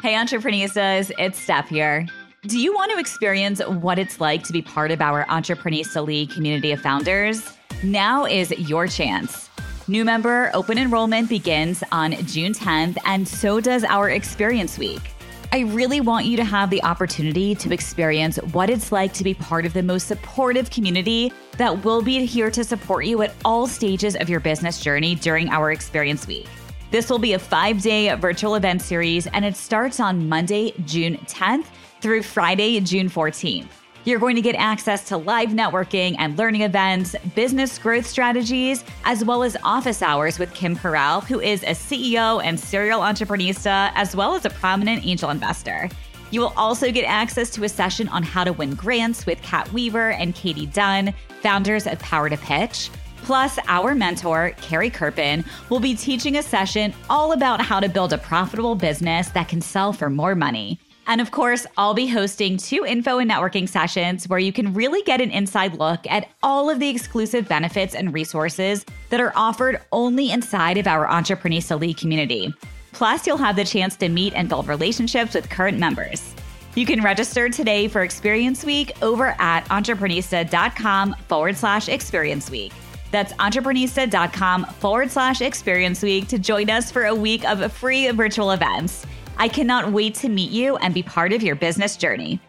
Hey, entrepreneurs, it's Steph here. Do you want to experience what it's like to be part of our Entreprenista League community of founders? Now is your chance. New member open enrollment begins on June 10th, and so does our Experience Week. I really want you to have the opportunity to experience what it's like to be part of the most supportive community that will be here to support you at all stages of your business journey during our Experience Week. This will be a five day virtual event series, and it starts on Monday, June 10th through Friday, June 14th. You're going to get access to live networking and learning events, business growth strategies, as well as office hours with Kim Perell, who is a CEO and serial entreprenista, as well as a prominent angel investor. You will also get access to a session on how to win grants with Kat Weaver and Katie Dunn, founders of Power to Pitch. Plus, our mentor, Carrie Kerpen, will be teaching a session all about how to build a profitable business that can sell for more money. And of course, I'll be hosting two info and networking sessions where you can really get an inside look at all of the exclusive benefits and resources that are offered only inside of our Entreprenista League community. Plus, you'll have the chance to meet and build relationships with current members. You can register today for Experience Week over at entreprenista.com forward slash experience week. That's entreprenista.com forward slash experience week to join us for a week of free virtual events. I cannot wait to meet you and be part of your business journey.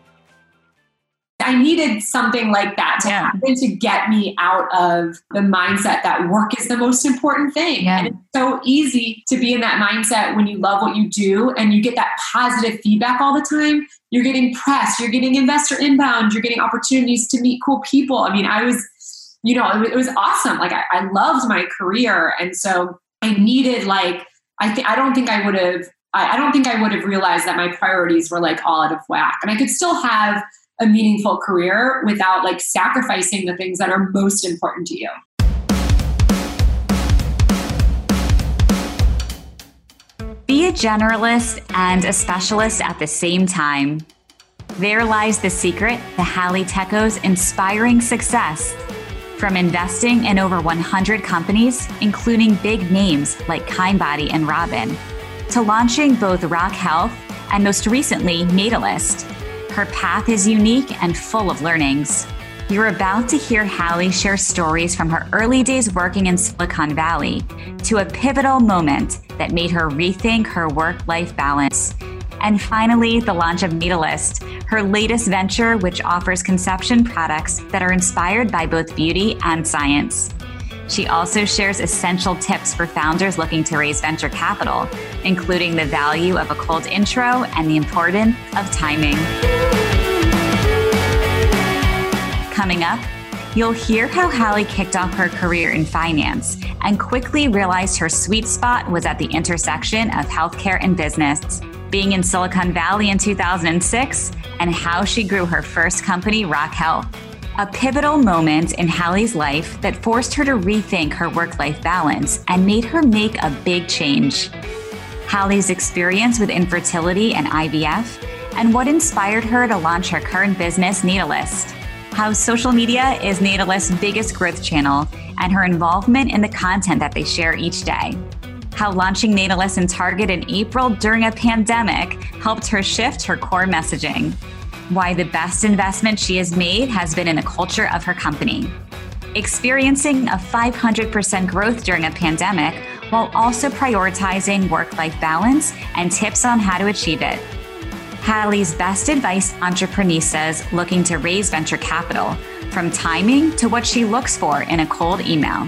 I needed something like that to yeah. happen to get me out of the mindset that work is the most important thing. Yeah. And it's so easy to be in that mindset when you love what you do and you get that positive feedback all the time. You're getting press, you're getting investor inbound, you're getting opportunities to meet cool people. I mean, I was, you know, it was awesome. Like I, I loved my career. And so I needed like, I I don't think I would have I, I don't think I would have realized that my priorities were like all out of whack. And I could still have a meaningful career without like sacrificing the things that are most important to you. Be a generalist and a specialist at the same time. There lies the secret to Hallie Tecco's inspiring success. From investing in over 100 companies, including big names like Kindbody and Robin, to launching both Rock Health and most recently, Natalist. Her path is unique and full of learnings. You're about to hear Hallie share stories from her early days working in Silicon Valley to a pivotal moment that made her rethink her work life balance. And finally, the launch of Natalist, her latest venture, which offers conception products that are inspired by both beauty and science. She also shares essential tips for founders looking to raise venture capital, including the value of a cold intro and the importance of timing. Coming up, you'll hear how Hallie kicked off her career in finance and quickly realized her sweet spot was at the intersection of healthcare and business, being in Silicon Valley in 2006, and how she grew her first company, Rock Health a pivotal moment in Hallie's life that forced her to rethink her work life balance and made her make a big change. Hallie's experience with infertility and IVF, and what inspired her to launch her current business, Natalist. How social media is Natalist's biggest growth channel, and her involvement in the content that they share each day. How launching Natalist in Target in April during a pandemic helped her shift her core messaging why the best investment she has made has been in the culture of her company. Experiencing a 500% growth during a pandemic while also prioritizing work life balance and tips on how to achieve it. Hallie's best advice entrepreneurs looking to raise venture capital, from timing to what she looks for in a cold email.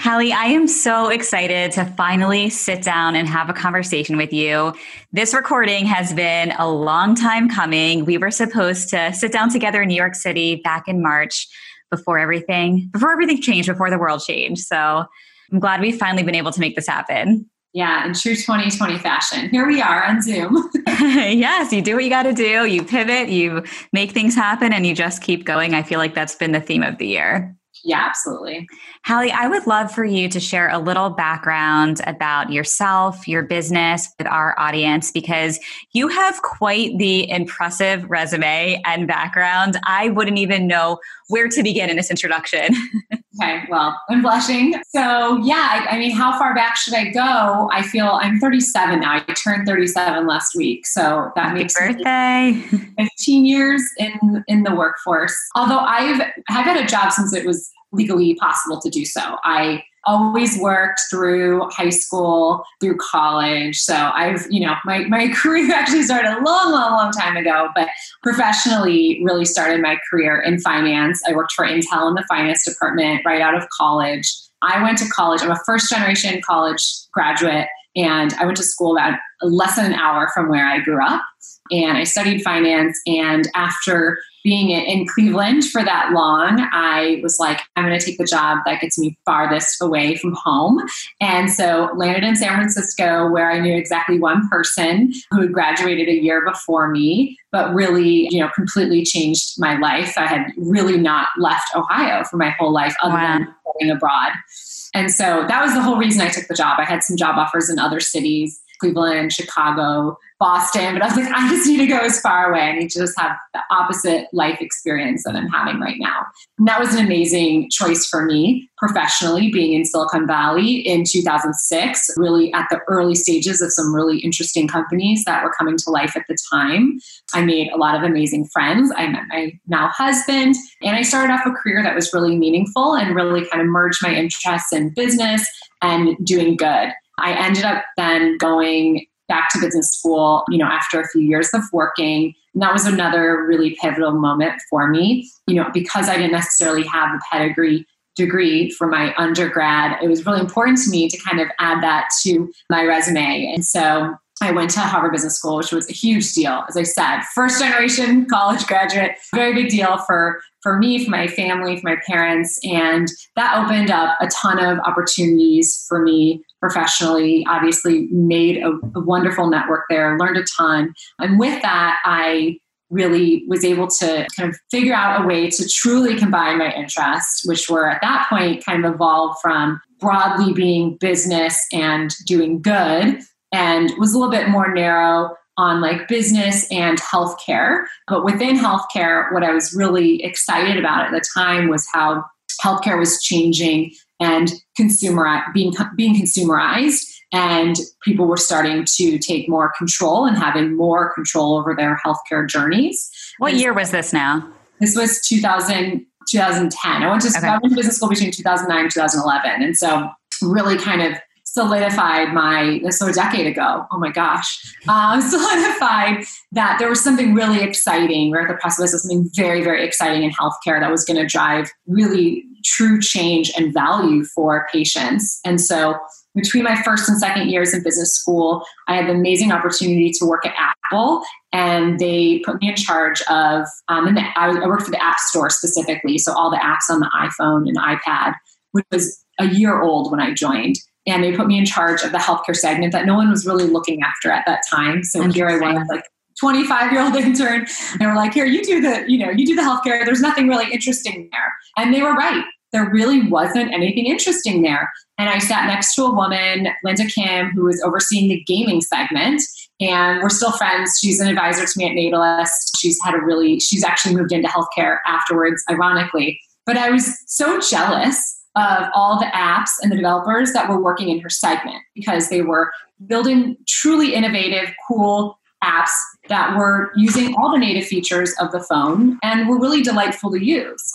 Hallie, I am so excited to finally sit down and have a conversation with you. This recording has been a long time coming. We were supposed to sit down together in New York City back in March before everything before everything changed, before the world changed. So I'm glad we've finally been able to make this happen. Yeah, in true 2020 fashion. Here we are on Zoom. yes, you do what you got to do. You pivot, you make things happen, and you just keep going. I feel like that's been the theme of the year. Yeah, absolutely. Hallie, I would love for you to share a little background about yourself, your business with our audience, because you have quite the impressive resume and background. I wouldn't even know where to begin in this introduction. okay, well, I'm blushing. So, yeah, I, I, mean, how far back should I go? I feel I'm 37 now. I turned 37 last week. So that Happy makes birthday. 15 years in, in the workforce. Although I've, I've had a job since it was legally possible to do so. I always worked through high school, through college. So I've, you know, my, my career actually started a long, long, long time ago, but professionally really started my career in finance. I worked for Intel in the finance department right out of college. I went to college. I'm a first generation college graduate, and I went to school about less than an hour from where I grew up. And I studied finance. And after being in Cleveland for that long, I was like, I'm going to take the job that gets me farthest away from home. And so landed in San Francisco where I knew exactly one person who had graduated a year before me, but really, you know, completely changed my life. I had really not left Ohio for my whole life other wow. than going abroad. And so that was the whole reason I took the job. I had some job offers in other cities, Cleveland, Chicago, Boston, but I was like, I just need to go as far away. I need to just have the opposite life experience that I'm having right now. And that was an amazing choice for me professionally, being in Silicon Valley in 2006, really at the early stages of some really interesting companies that were coming to life at the time. I made a lot of amazing friends. I met my now husband, and I started off a career that was really meaningful and really kind of merged my interests in business and doing good. I ended up then going back to business school, you know, after a few years of working. And that was another really pivotal moment for me, you know, because I didn't necessarily have the pedigree degree for my undergrad. It was really important to me to kind of add that to my resume. And so I went to Harvard Business School, which was a huge deal. As I said, first generation college graduate, very big deal for, for me, for my family, for my parents. And that opened up a ton of opportunities for me professionally. Obviously, made a, a wonderful network there, learned a ton. And with that, I really was able to kind of figure out a way to truly combine my interests, which were at that point kind of evolved from broadly being business and doing good and was a little bit more narrow on like business and healthcare. But within healthcare, what I was really excited about at the time was how healthcare was changing and consumer being being consumerized and people were starting to take more control and having more control over their healthcare journeys. What year was this now? This was 2000, 2010. I went to, okay. I went to business school between 2009 and 2011. And so really kind of solidified my so a decade ago. Oh my gosh. Uh, solidified that there was something really exciting. We're at the precipice of something very very exciting in healthcare that was going to drive really true change and value for patients. And so between my first and second years in business school i had the amazing opportunity to work at apple and they put me in charge of um, and I, I worked for the app store specifically so all the apps on the iphone and ipad which was a year old when i joined and they put me in charge of the healthcare segment that no one was really looking after at that time. So here I was, like 25 year old intern. and They were like, here, you do the, you know, you do the healthcare. There's nothing really interesting there. And they were right. There really wasn't anything interesting there. And I sat next to a woman, Linda Kim, who was overseeing the gaming segment. And we're still friends. She's an advisor to me at Natalist. She's had a really, she's actually moved into healthcare afterwards, ironically. But I was so jealous of all the apps and the developers that were working in her segment because they were building truly innovative, cool apps that were using all the native features of the phone and were really delightful to use.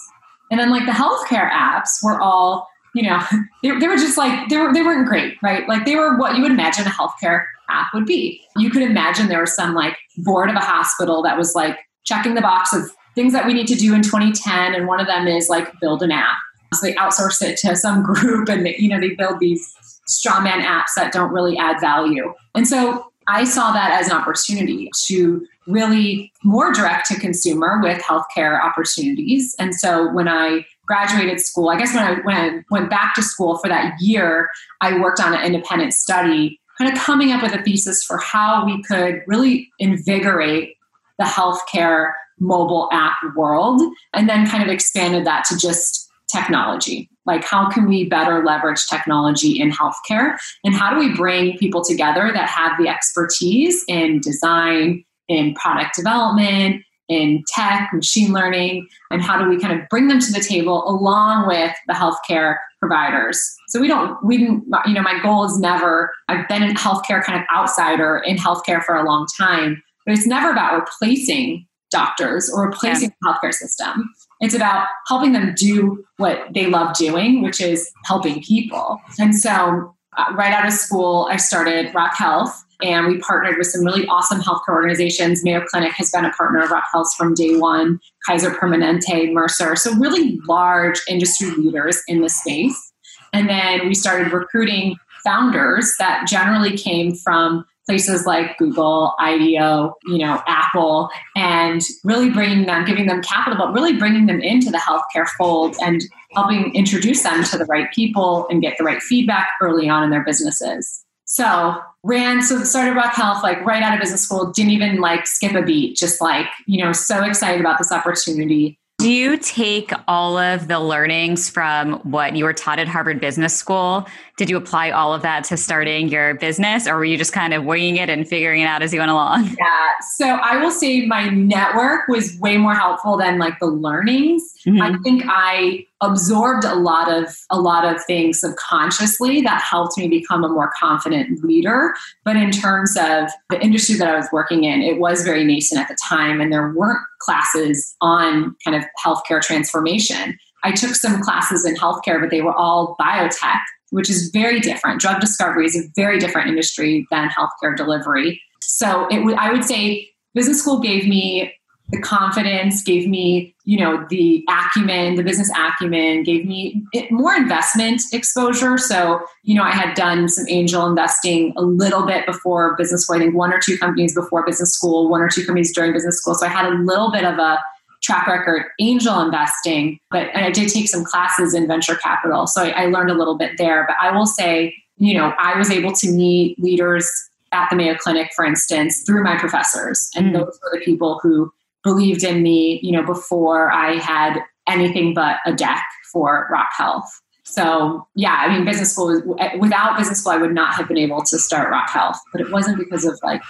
And then like the healthcare apps were all, you know, they, they were just like they were they weren't great, right? Like they were what you would imagine a healthcare app would be. You could imagine there was some like board of a hospital that was like checking the box of things that we need to do in 2010 and one of them is like build an app so they outsource it to some group and you know they build these straw man apps that don't really add value. And so I saw that as an opportunity to really more direct to consumer with healthcare opportunities. And so when I graduated school, I guess when I when I went back to school for that year, I worked on an independent study kind of coming up with a thesis for how we could really invigorate the healthcare mobile app world and then kind of expanded that to just technology. Like, how can we better leverage technology in healthcare? And how do we bring people together that have the expertise in design, in product development, in tech, machine learning, and how do we kind of bring them to the table along with the healthcare providers? So we don't, we didn't, you know, my goal is never, I've been in healthcare kind of outsider in healthcare for a long time, but it's never about replacing doctors or replacing yeah. the healthcare system. It's about helping them do what they love doing, which is helping people. And so, uh, right out of school, I started Rock Health, and we partnered with some really awesome healthcare organizations. Mayo Clinic has been a partner of Rock Health from day one, Kaiser Permanente, Mercer. So, really large industry leaders in the space. And then we started recruiting founders that generally came from places like Google, IDEO, you know, Apple, and really bringing them, giving them capital, but really bringing them into the healthcare fold and helping introduce them to the right people and get the right feedback early on in their businesses. So ran, so started Rock Health like right out of business school, didn't even like skip a beat, just like, you know, so excited about this opportunity. Do you take all of the learnings from what you were taught at Harvard Business School? Did you apply all of that to starting your business, or were you just kind of winging it and figuring it out as you went along? Yeah. So I will say my network was way more helpful than like the learnings. Mm-hmm. I think I absorbed a lot of a lot of things subconsciously that helped me become a more confident leader. But in terms of the industry that i was working in it was very nascent at the time and there weren't classes on kind of healthcare transformation. I took some classes in healthcare but they were all biotech which is very different. Drug discovery is a very different industry than healthcare delivery. So it w- I would say business school gave me the confidence, gave me, you know, the acumen, the business acumen, gave me more investment exposure. So, you know, I had done some angel investing a little bit before business school. I think one or two companies before business school, one or two companies during business school. So I had a little bit of a track record angel investing, but and I did take some classes in venture capital. So I, I learned a little bit there. But I will say, you know, I was able to meet leaders at the Mayo Clinic, for instance, through my professors. And mm. those were the people who believed in me, you know, before I had anything but a deck for Rock Health. So yeah, I mean, business school without business school, I would not have been able to start Rock Health, but it wasn't because of like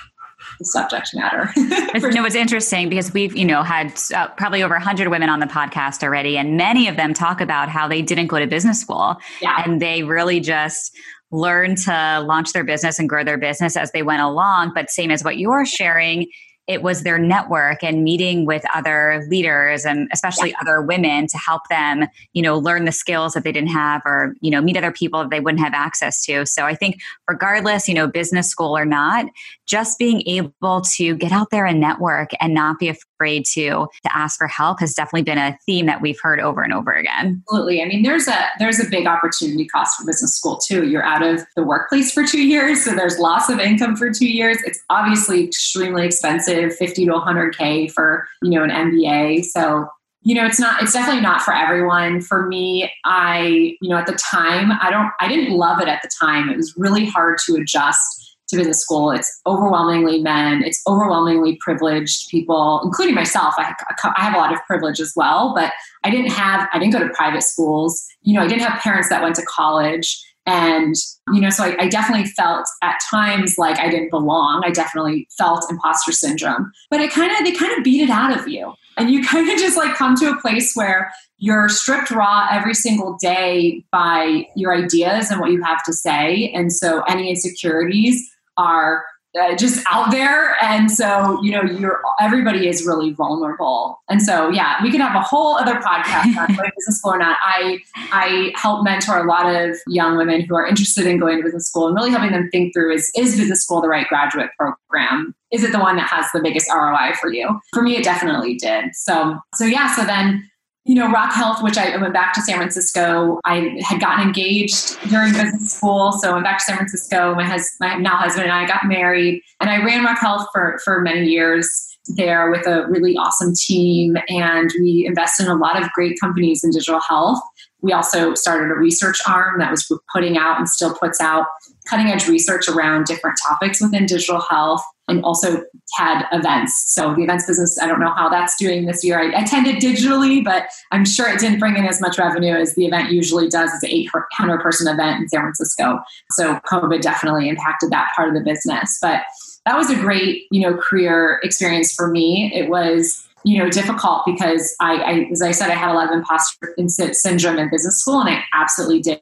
the subject matter. you know, it's interesting because we've, you know, had uh, probably over 100 women on the podcast already, and many of them talk about how they didn't go to business school yeah. and they really just learned to launch their business and grow their business as they went along. But same as what you're sharing, it was their network and meeting with other leaders and especially yeah. other women to help them you know learn the skills that they didn't have or you know meet other people that they wouldn't have access to. So i think regardless you know business school or not just being able to get out there and network and not be afraid to to ask for help has definitely been a theme that we've heard over and over again. Absolutely. I mean there's a there's a big opportunity cost for business school too. You're out of the workplace for two years so there's loss of income for two years. It's obviously extremely expensive 50 to 100K for, you know, an MBA. So, you know, it's not, it's definitely not for everyone. For me, I, you know, at the time, I don't, I didn't love it at the time. It was really hard to adjust to business school. It's overwhelmingly men. It's overwhelmingly privileged people, including myself. I, I have a lot of privilege as well, but I didn't have, I didn't go to private schools. You know, I didn't have parents that went to college. And, you know, so I, I, definitely felt at times like I didn't belong. I definitely felt imposter syndrome. But it kind of, they kind of beat it out of you. And you kind of just like come to a place where you're stripped raw every single day by your ideas and what you have to say. And so any insecurities are uh, just out there. And so you know you're everybody is really vulnerable. And so yeah we could have a whole other podcast on business school or not. I i help mentor a lot of young women who are interested in going to business school. And really helping them think through is is business school the right graduate program? Is it the one that has the biggest roi for you? For me it definitely did. So so yeah so then you know, Rock Health, which I went back to San Francisco. I had gotten engaged during business school, so I went back to San Francisco. My, hus- my now husband and I got married, and I ran Rock Health for for many years there with a really awesome team, and we invested in a lot of great companies in digital health. We also started a research arm that was putting out and still puts out cutting edge research around different topics within digital health and also had events. So the events business, I don't know how that's doing this year. I attended digitally, but I'm sure it didn't bring in as much revenue as the event usually does. It's an 800 person event in San Francisco. So COVID definitely impacted that part of the business. But that was a great, you know, career experience for me. It was, you know, difficult because I, I as I said, I had a lot of imposter syndrome in business school, and I absolutely did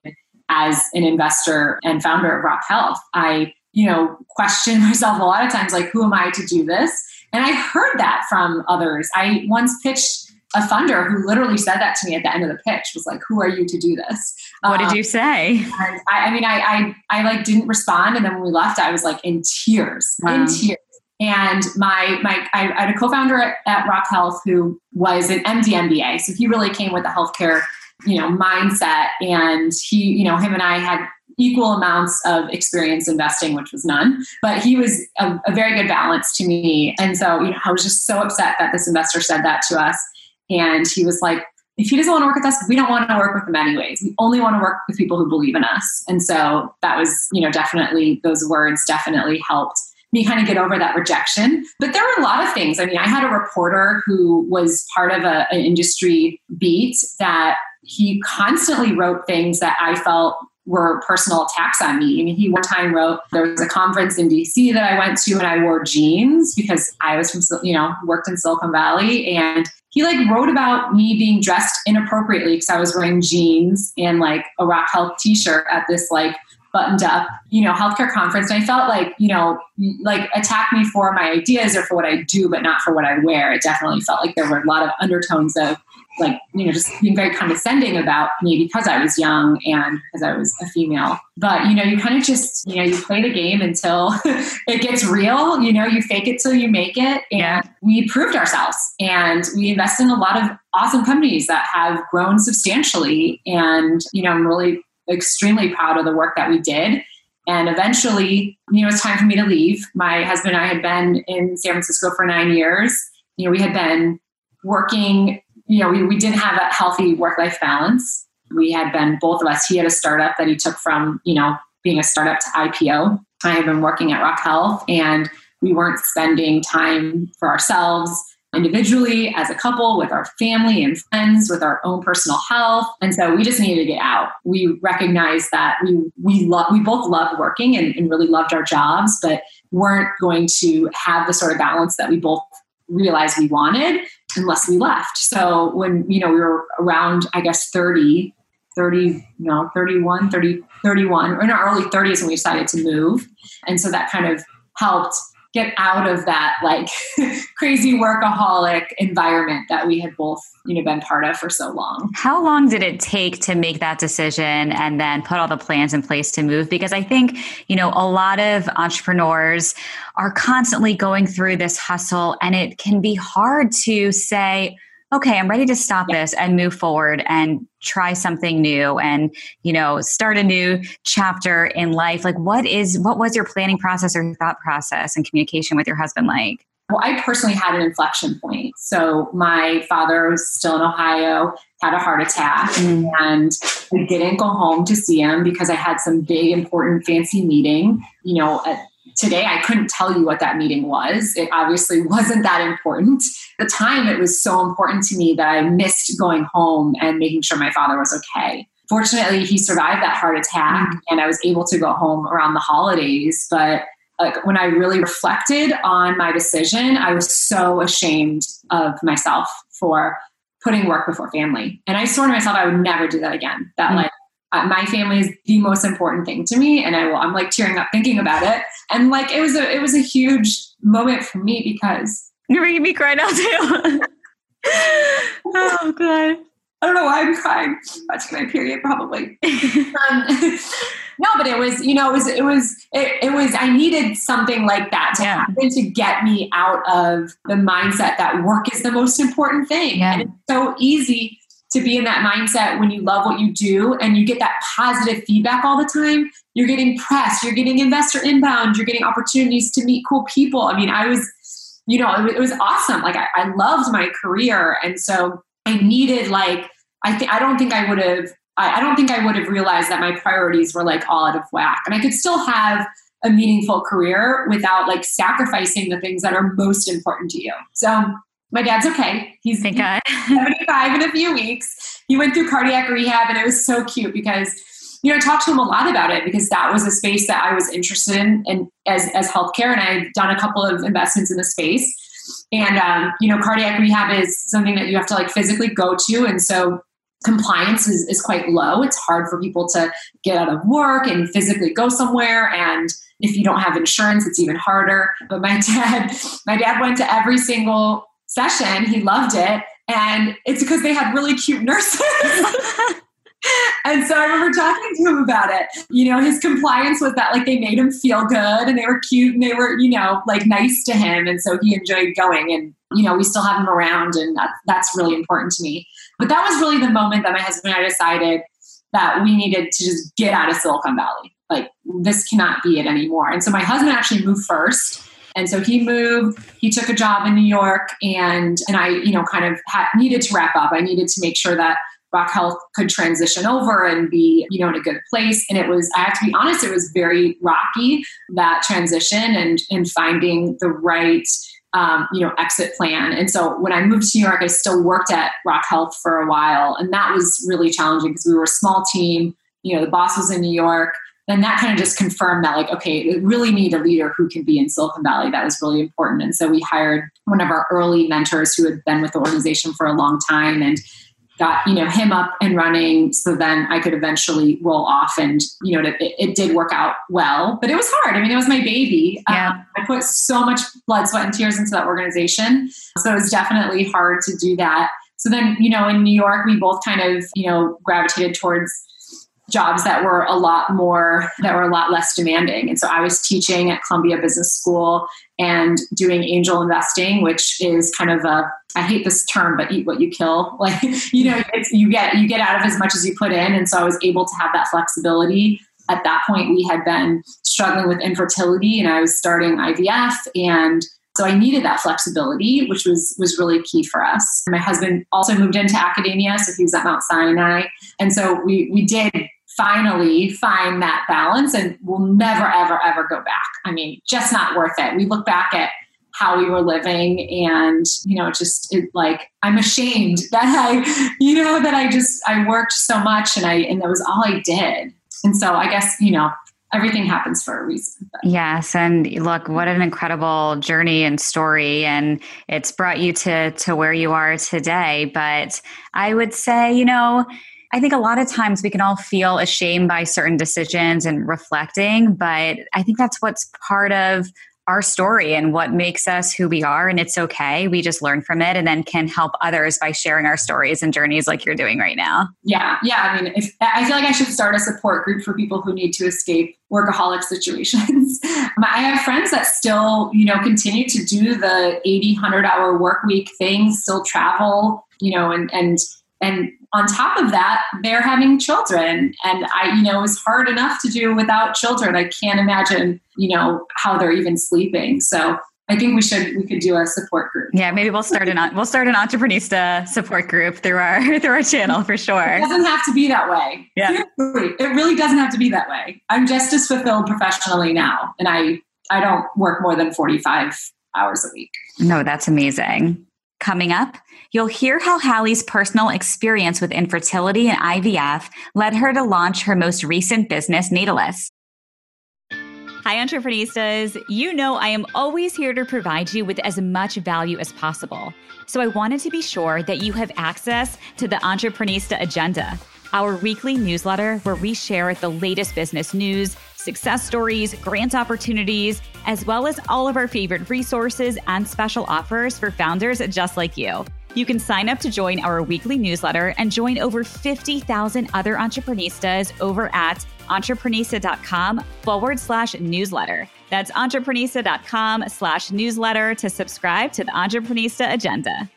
as an investor and founder of Rock Health. I, you know, question myself a lot of times, like, who am I to do this? And I heard that from others. I once pitched a funder who literally said that to me at the end of the pitch was like, "Who are you to do this?" What um, did you say? I, I, mean, I, I, I like didn't respond, and then when we left, I was like in tears, wow. in tears. And my my I, I had a co-founder at, at, Rock Health who was an MD MBA, so he really came with a healthcare you know mindset, and he you know him and I had equal amounts of experience investing, which was none. But he was a, a, very good balance to me. And so, you know, I was just so upset that this investor said that to us. And he was like, if he doesn't want to work with us, we don't want to work with him anyways. We only want to work with people who believe in us. And so that was, you know, definitely those words definitely helped me kind of get over that rejection. But there were a lot of things. I mean, I had a reporter who was part of a, an industry beat that he constantly wrote things that I felt were personal attacks on me. I mean, he one time wrote there was a conference in DC that I went to and I wore jeans because I was from, you know, worked in Silicon Valley. And he like wrote about me being dressed inappropriately because I was wearing jeans and like a Rock Health t shirt at this like buttoned up, you know, healthcare conference. And I felt like, you know, like attack me for my ideas or for what I do, but not for what I wear. It definitely felt like there were a lot of undertones of like you know just being very condescending about me because I was young and because I was a female. But you know, you kind of just you know you play the game until it gets real. You know, you fake it till you make it, and yeah. we proved ourselves. And we invested in a lot of awesome companies that have grown substantially. And you know, I'm really extremely proud of the work that we did. And eventually, you know, it's time for me to leave. My husband and I had been in San Francisco for nine years. You know, we had been working you know, we, we didn't have a healthy work life balance. We had been, both of us, he had a startup that he took from, you know, being a startup to IPO. I had been working at Rock Health and we weren't spending time for ourselves individually as a couple with our family and friends with our own personal health and so we just needed to get out we recognized that we we love we both loved working and, and really loved our jobs but weren't going to have the sort of balance that we both realized we wanted unless we left. So when, you know, we were around, I guess, 30, 30, no, 31, 30, 31, or in our early 30s when we decided to move. And so that kind of helped get out of that like crazy workaholic environment that we had both you know been part of for so long. How long did it take to make that decision and then put all the plans in place to move? Because i think you know a lot of entrepreneurs are constantly going through this hustle and it can be hard to say okay, I'm ready to stop yeah. this and move forward and try something new and, you know, start a new chapter in life. Like what is what was your planning process or thought process and communication with your husband like? Well, I personally had an inflection point. So my father was still in Ohio, had a heart attack, mm. and I didn't go home to see him because I had some big, important, fancy meeting. You know, at, today I couldn't tell you what that meeting was. It obviously wasn't that important. At the time, it was so important to me that I missed going home and making sure my father was okay. Fortunately, he survived that heart attack mm-hmm. and I was able to go home around the holidays. But like when I really reflected on my decision, I was so ashamed of myself for putting work before family. And I swore to myself I would never do that again. That mm-hmm. like uh, my family is the most important thing to me and i will i'm like tearing up thinking about it and like it was a it was a huge moment for me because you're making me cry now too oh god I don't know why I'm crying. Watching my period, probably. um, no, but it was, you know, it was, it was, it, it was. I needed something like that to yeah. happen to get me out of the mindset that work is the most important thing. Yeah. And it's so easy to be in that mindset when you love what you do and you get that positive feedback all the time. You're getting press, you're getting investor inbound, you're getting opportunities to meet cool people. I mean, I was, you know, it, was awesome. Like I, I loved my career. And so I needed like, I think I don't think I would have I, I don't think I would have realized that my priorities were like all out of whack. And I could still have a meaningful career without like sacrificing the things that are most important to you. So my dad's okay. He's, he's 75 in a few weeks. He went through cardiac rehab and it was so cute because you know, I talked to him a lot about it because that was a space that I was interested in and as, as healthcare. And I've done a couple of investments in the space. And, um, you know, cardiac rehab is something that you have to like physically go to. And so compliance is, is quite low. It's hard for people to get out of work and physically go somewhere. And if you don't have insurance, it's even harder. But my dad, my dad went to every single session. He loved it. And it's because they had really cute nurses. and so I remember talking to him about it. You know, his compliance was that like they made him feel good and they were cute and they were, you know, like nice to him. And so he enjoyed going. And, you know, we still have him around and that, that's really important to me. But that was really the moment that my husband and I decided that we needed to just get out of Silicon Valley. Like, this cannot be it anymore. And so my husband actually moved first. And so he moved, he took a job in New York and and I, you know, kind of had, needed to wrap up. I needed to make sure that Rock Health could transition over and be, you know, in a good place. And it was, I have to be honest, it was very rocky that transition and and finding the right um, you know exit plan. And so when I moved to New York, I still worked at Rock Health for a while, and that was really challenging because we were a small team. You know, the boss was in New York. And that kind of just confirmed that, like, okay, we really need a leader who can be in Silicon Valley. That was really important. And so we hired one of our early mentors who had been with the organization for a long time and got you know him up and running so then i could eventually roll off and you know it, it did work out well but it was hard i mean it was my baby yeah. Um, i put so much blood sweat and tears into that organization so it was definitely hard to do that so then you know in new york we both kind of you know gravitated towards jobs that were a lot more that were a lot less demanding. And so i was teaching at columbia business school and doing angel investing which is kind of a i hate this term but eat what you kill. Like you know you get you get out of as much as you put in. And so i was able to have that flexibility. At that point we had been struggling with infertility and i was starting ivf and so I needed that flexibility, which was was really key for us. My husband also moved into academia, so he was at Mount Sinai, and so we we did finally find that balance and we'll never ever ever go back. I mean just not worth it. We look back at how we were living and you know just it, like i'm ashamed that i you know that i just i worked so much and i and that was all i did. And so i guess you know everything happens for a reason. But. Yes, and look, what an incredible journey and story, and it's brought you to to where you are today. But I would say, you know, I think a lot of times we can all feel ashamed by certain decisions and reflecting, but I think that's what's part of our story and what makes us who we are. And it's okay. We just learn from it and then can help others by sharing our stories and journeys like you're doing right now. Yeah. Yeah. I mean, if, I feel like I should start a support group for people who need to escape workaholic situations. I have friends that still, you know, continue to do the 80, 100 hour work week thing, still travel, you know, and, and, and on top of that, they're having children. And I, you know, it's hard enough to do without children. I can't imagine, you know, how they're even sleeping. So I think we should we could do a support group. Yeah, maybe we'll start an we'll start an entreprenista support group through our through our channel for sure. It doesn't have to be that way. Yeah, Seriously, it really doesn't have to be that way. I'm just as fulfilled professionally now, and I I don't work more than 45 hours a week. No, that's amazing. Coming up, You'll hear how Hallie's personal experience with infertility and IVF led her to launch her most recent business, Natalist. Hi, entrepreneurs. You know I am always here to provide you with as much value as possible. So I wanted to be sure that you have access to the Entreprenista Agenda, our weekly newsletter where we share the latest business news, success stories, grant opportunities, as well as all of our favorite resources and special offers for founders just like you. You can sign up to join our weekly newsletter and join over 50,000 other entreprenistas over at entreprenista.com forward slash newsletter. That's entreprenista.com slash newsletter to subscribe to the Entreprenista Agenda.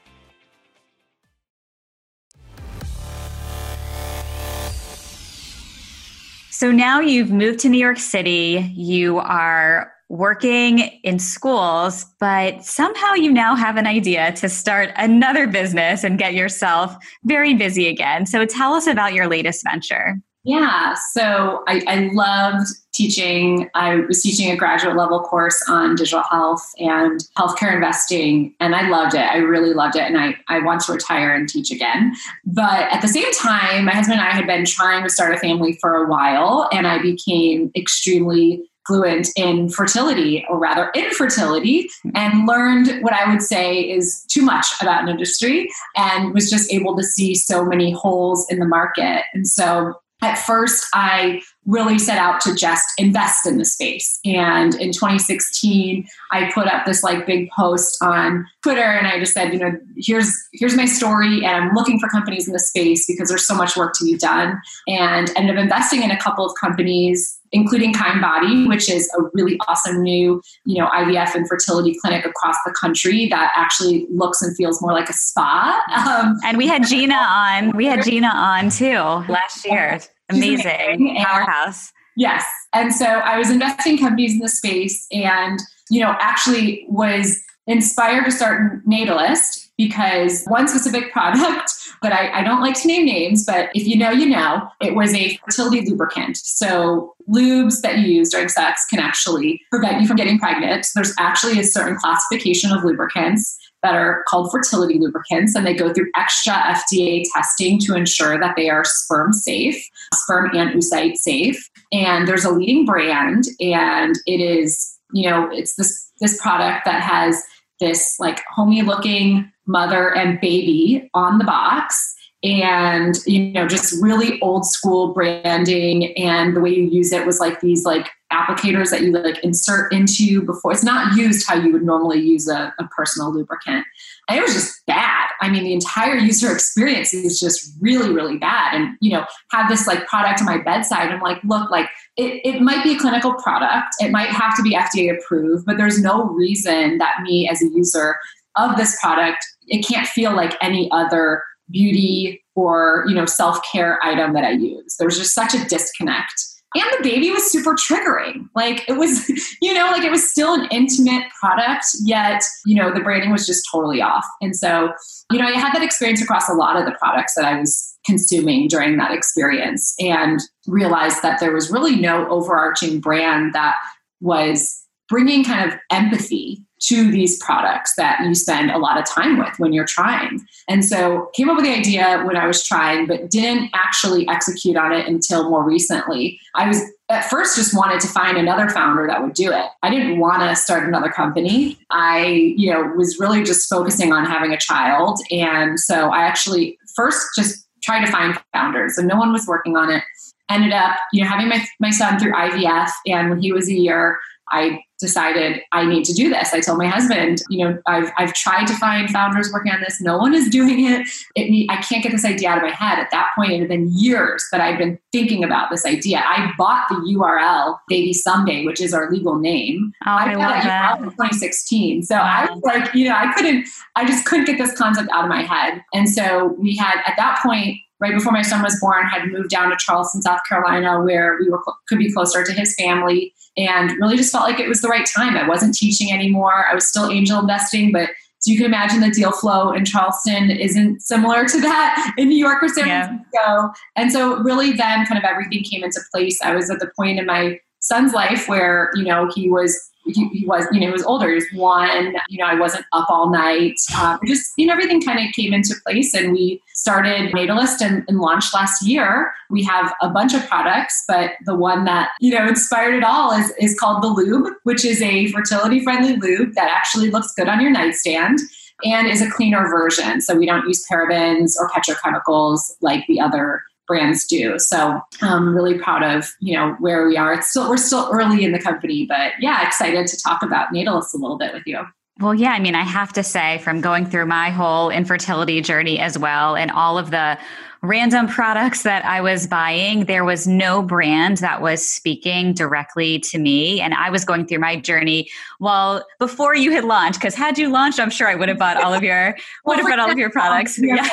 So now you've moved to New York City. You are working in schools, but somehow you now have an idea to start another business and get yourself very busy again. So tell us about your latest venture. Yeah, so I, I, loved teaching. I was teaching a graduate level course on digital health and healthcare investing, and I loved it. I really loved it, and I, I want to retire and teach again. But at the same time, my husband and I had been trying to start a family for a while, and I became extremely fluent in fertility or rather infertility and learned what I would say is too much about an industry and was just able to see so many holes in the market. And so at first I really set out to just invest in the space. And in 2016, I put up this like big post on Twitter and I just said, you know, here's here's my story and I'm looking for companies in the space because there's so much work to be done. And ended up investing in a couple of companies, including Kindbody, which is a really awesome new, you know, IVF and fertility clinic across the country that actually looks and feels more like a spa. Um, and we had Gina on. We had Gina on too last year. Amazing. Powerhouse. Yes. And so I was investing companies in the space and, you know, actually was inspired to start Natalist because one specific product, but I, I, don't like to name names, but if you know, you know, it was a fertility lubricant. So lubes that you use during sex can actually prevent you from getting pregnant. So there's actually a certain classification of lubricants that are called fertility lubricants, and they go through extra FDA testing to ensure that they are sperm safe, sperm and oocyte safe. And there's a leading brand, and it is, you know, it's this this product that has this like homey looking mother and baby on the box and you know just really old school branding and the way you use it was like these like applicators that you like insert into before it's not used how you would normally use a, a personal lubricant. And it was just bad. I mean the entire user experience is just really really bad. And you know have this like product on my bedside i'm like look like it, it might be a clinical product. It might have to be fda approved but there's no reason that me as a user of this product it can't feel like any other beauty or you know self-care item that i use. There was just such a disconnect and the baby was super triggering. Like it was you know like it was still an intimate product yet you know the branding was just totally off. And so you know i had that experience across a lot of the products that i was consuming during that experience and realized that there was really no overarching brand that was bringing kind of empathy to these products that you spend a lot of time with when you're trying. And so came up with the idea when I was trying, but didn't actually execute on it until more recently. I was at first just wanted to find another founder that would do it. I didn't want to start another company. I, you know, was really just focusing on having a child. And so I actually first just tried to find founders and no one was working on it. Ended up, you know, having my, my son through IVF. And when he was a year, I decided I need to do this. I told my husband, you know, I've, I've tried to find founders working on this. No one is doing it. it. I can't get this idea out of my head. At that point, it had been years that I'd been thinking about this idea. I bought the URL Baby Someday, which is our legal name. Oh, I, I love that. in 2016. So wow. I was like, you know, I couldn't, I just couldn't get this concept out of my head. And so we had, at that point, right before my son was born, had moved down to Charleston, South Carolina, where we were could be closer to his family, and really just felt like it was the right time. I wasn't teaching anymore. I was still angel investing, but so you can imagine the deal flow in Charleston isn't similar to that in New York or San Francisco. Yeah. And so really then kind of everything came into place. I was at the point in my son's life where, you know, he was he, he, was, you know, he was older. He was one. You know, I wasn't up all night. Um, just, you know, everything kind of came into place, and we started Natalist and, and, launched last year. We have a bunch of products, but the one that you know inspired it all is is called the Lube, which is a fertility friendly lube that actually looks good on your nightstand and is a cleaner version. So we don't use parabens or petrochemicals like the other brands do. So I'm really proud of, you know, where we are. It's still we're still early in the company, but yeah, excited to talk about Natalist a little bit with you. Well, yeah, I mean, I have to say, from going through my whole infertility journey as well, and all of the random products that I was buying, there was no brand that was speaking directly to me. And I was going through my journey well before you had launched, because had you launched, I'm sure I would have bought all of your would have bought all of your products. Yeah.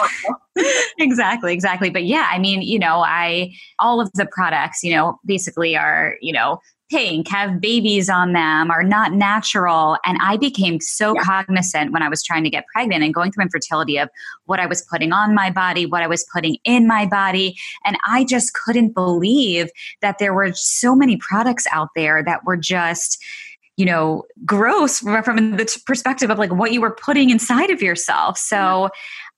exactly, exactly. But yeah, I mean, you know, I all of the products, you know, basically are, you know, pink, have babies on them, are not natural. And I became so yeah. cognizant when I was trying to get pregnant and going through infertility of what I was putting on my body, what I was putting in my body. And I just couldn't believe that there were so many products out there that were just you know gross from the perspective of like what you were putting inside of yourself so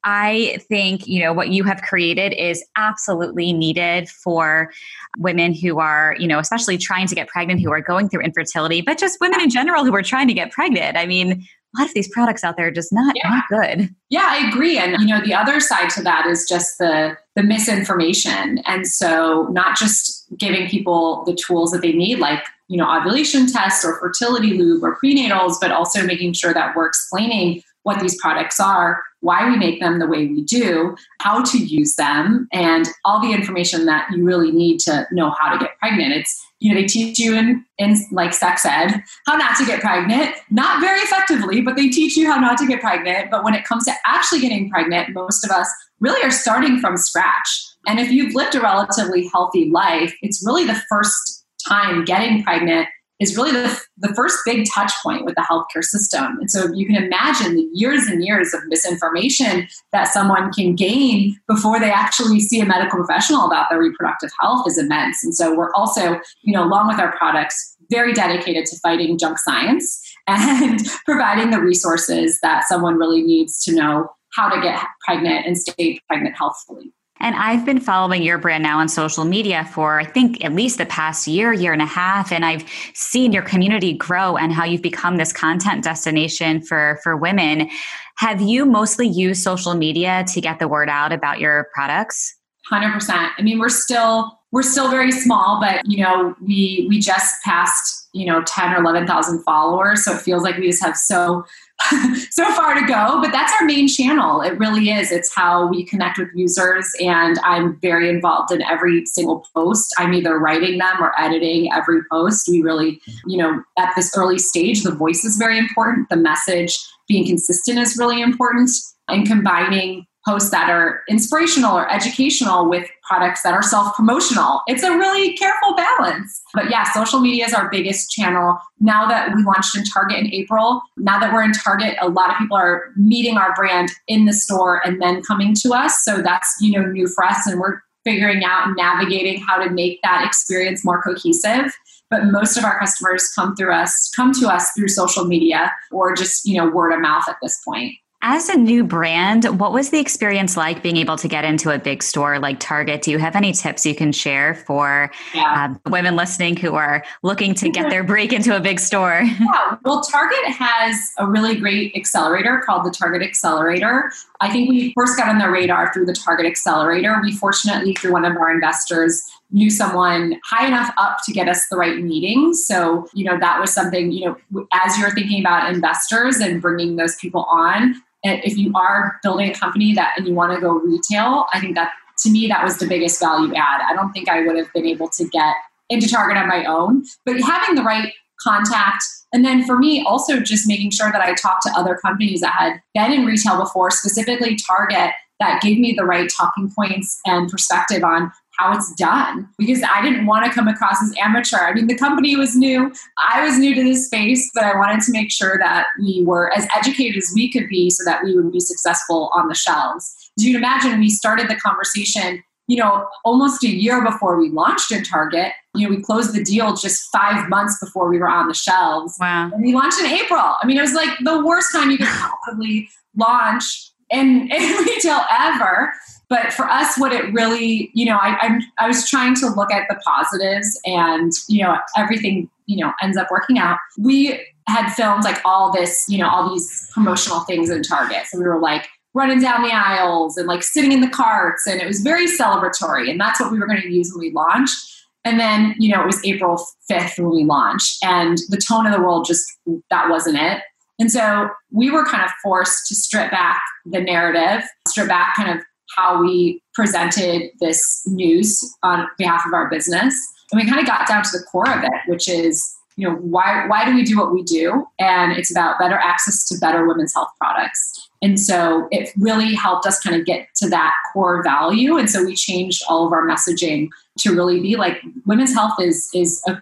I think, you know, what you have created is absolutely needed for women who are, you know, especially trying to get pregnant, who are going through infertility, but just women in general who are trying to get pregnant. I mean, a lot of these products out there are just not, yeah. not good. Yeah, I agree. And you know, the other side to that is just the the misinformation. And so not just giving people the tools that they need, like, you know, ovulation tests or fertility lube or prenatals, but also making sure that we're explaining what these products are, why we make them the way we do, how to use them, and all the information that you really need to know how to get pregnant. It's you know they teach you in in like sex ed how not to get pregnant not very effectively but they teach you how not to get pregnant but when it comes to actually getting pregnant most of us really are starting from scratch and if you've lived a relatively healthy life it's really the first time getting pregnant is really the, the first big touch point with the healthcare system. And so you can imagine the years and years of misinformation that someone can gain before they actually see a medical professional about their reproductive health is immense. And so we're also, you know, along with our products, very dedicated to fighting junk science and providing the resources that someone really needs to know how to get pregnant and stay pregnant healthfully. And I've been following your brand now on social media for, I think, at least the past year, year and a half. And I've seen your community grow and how you've become this content destination for, for women. Have you mostly used social media to get the word out about your products? 100%. I mean, we're still, we're still very small, but you know, we, we just passed, you know, 10 or 11,000 followers. So it feels like we just have so so far to go, but that's our main channel. It really is. It's how we connect with users, and I'm very involved in every single post. I'm either writing them or editing every post. We really, you know, at this early stage, the voice is very important. The message being consistent is really important, and combining posts that are inspirational or educational with products that are self promotional. It's a really careful balance. But yeah, social media is our biggest channel. Now that we launched in Target in April, now that we're in Target, a lot of people are meeting our brand in the store and then coming to us. So that's, you know, new for us and we're figuring out and navigating how to make that experience more cohesive but most of our customers come through us come to us through social media or just you know word of mouth at this point as a new brand, what was the experience like being able to get into a big store like Target? Do you have any tips you can share for yeah. uh, women listening who are looking to get their break into a big store? Yeah, well, Target has a really great accelerator called the Target Accelerator. I think we first got on their radar through the Target Accelerator. We fortunately, through one of our investors, knew someone high enough up to get us the right meetings. So, you know, that was something, you know, as you're thinking about investors and bringing those people on, if you are building a company that and you want to go retail, I think that to me that was the biggest value add. I don't think I would have been able to get into Target on my own, but having the right contact and then for me also just making sure that I talked to other companies that had been in retail before, specifically Target that gave me the right talking points and perspective on how it's done because I didn't want to come across as amateur. I mean, the company was new, I was new to this space, but I wanted to make sure that we were as educated as we could be so that we would be successful on the shelves. As you can imagine, we started the conversation, you know, almost a year before we launched in Target. You know, we closed the deal just five months before we were on the shelves. Wow. And we launched in April. I mean, it was like the worst time you could possibly launch in, in retail ever. But for us, what it really, you know, I, I'm, I was trying to look at the positives and, you know, everything, you know, ends up working out. We had filmed like all this, you know, all these promotional things in Target. So we were like, running down the aisles and like sitting in the carts and it was very celebratory and that's what we were going to use when we launched and then you know it was april 5th when we launched and the tone of the world just that wasn't it and so we were kind of forced to strip back the narrative strip back kind of how we presented this news on behalf of our business. And we kind of got down to the core of it, which is, you know, why why do we do what we do? And it's about better access to better women's health products. And so it really helped us kind of get to that core value. And so we changed all of our messaging to really be like women's health is is a,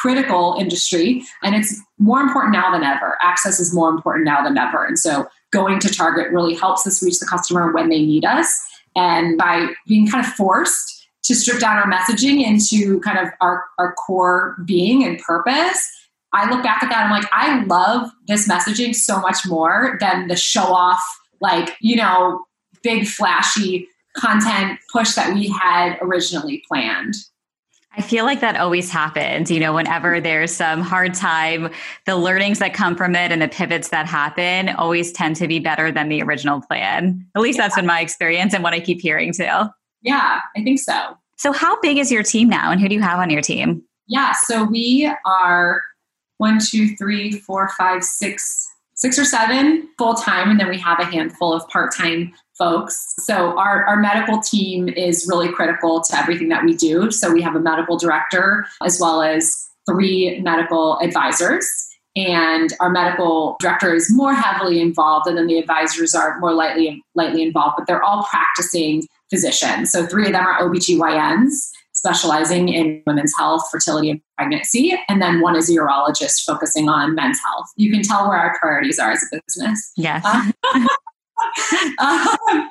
critical industry and it's more important now than ever. Access is more important now than ever. And so going to Target really helps us reach the customer when they need us. And by being kind of forced to strip down our messaging into kind of our, our core being and purpose, I look back at that and I'm like, I love this messaging so much more than the show off, like, you know, big flashy content push that we had originally planned. I feel like that always happens. You know, whenever mm-hmm. there's some hard time, the learnings that come from it and the pivots that happen always tend to be better than the original plan. At least yeah. that's been my experience and what I keep hearing too. Yeah, I think so. So, how big is your team now and who do you have on your team? Yeah, so we are one, two, three, four, five, six, six or seven full time, and then we have a handful of part time folks. So our, our medical team is really critical to everything that we do. So we have a medical director as well as three medical advisors. And our medical director is more heavily involved, and then the advisors are more lightly lightly involved, but they're all practicing physicians. So three of them are OBGYNs specializing in women's health, fertility, and pregnancy. And then one is a urologist focusing on men's health. You can tell where our priorities are as a business. Yes. Uh, um,